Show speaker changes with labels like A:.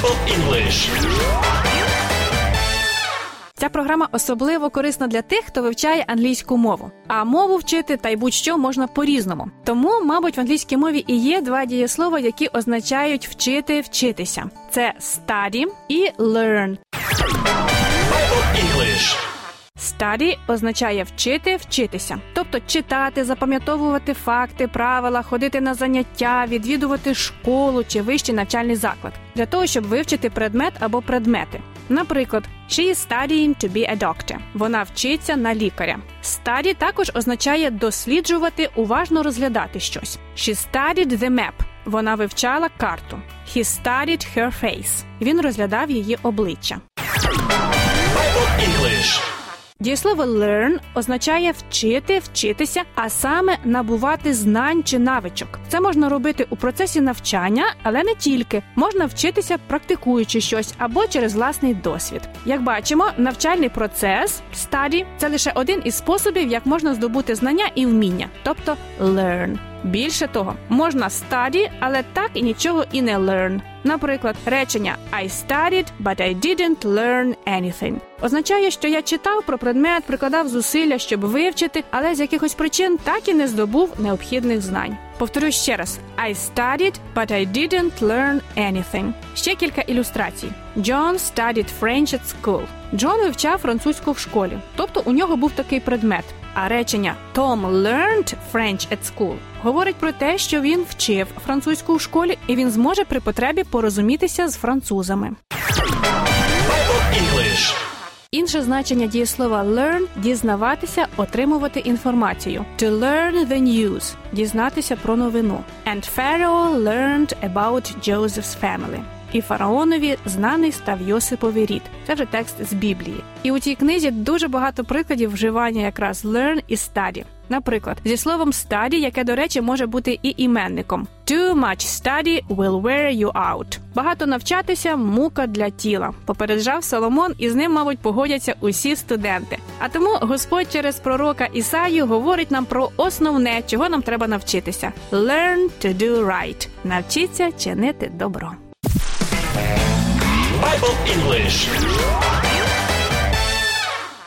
A: Bible English.
B: Ця програма особливо корисна для тих, хто вивчає англійську мову. А мову вчити та й будь-що можна по-різному. Тому, мабуть, в англійській мові і є два дієслова, які означають вчити, вчитися. Це study і learn.
A: Apple English.
B: Study означає вчити, вчитися, тобто читати, запам'ятовувати факти, правила, ходити на заняття, відвідувати школу чи вищий навчальний заклад для того, щоб вивчити предмет або предмети. Наприклад, she is studying to be a doctor. Вона вчиться на лікаря. Study також означає досліджувати, уважно розглядати щось. She studied the map. Вона вивчала карту. He studied her face. Він розглядав її обличчя.
A: English.
B: Дієслово learn означає вчити, вчитися, а саме набувати знань чи навичок. Це можна робити у процесі навчання, але не тільки можна вчитися, практикуючи щось або через власний досвід. Як бачимо, навчальний процес study – це лише один із способів, як можна здобути знання і вміння, тобто learn. Більше того, можна study, але так і нічого і не learn. Наприклад, речення I studied, but I didn't learn anything означає, що я читав про предмет, прикладав зусилля, щоб вивчити, але з якихось причин так і не здобув необхідних знань. Повторюю ще раз: I studied, but I didn't learn anything. Ще кілька ілюстрацій. John studied French at school. Джон вивчав французьку в школі, тобто у нього був такий предмет. А речення Tom learned French at school говорить про те, що він вчив французьку в школі, і він зможе при потребі порозумітися з французами.
A: English.
B: Інше значення дієслова learn – дізнаватися, отримувати інформацію. To learn the news – дізнатися про новину. And Pharaoh learned about Joseph's family. І фараонові знаний став Йосиповий рід. Це вже текст з Біблії. І у цій книзі дуже багато прикладів вживання якраз learn і study. Наприклад, зі словом study, яке, до речі, може бути і іменником. Too much study will wear you out. Багато навчатися мука для тіла. Попереджав Соломон, і з ним, мабуть, погодяться усі студенти. А тому Господь через пророка Ісаю говорить нам про основне, чого нам треба навчитися: Learn to do right. Навчіться чинити добро.
A: English.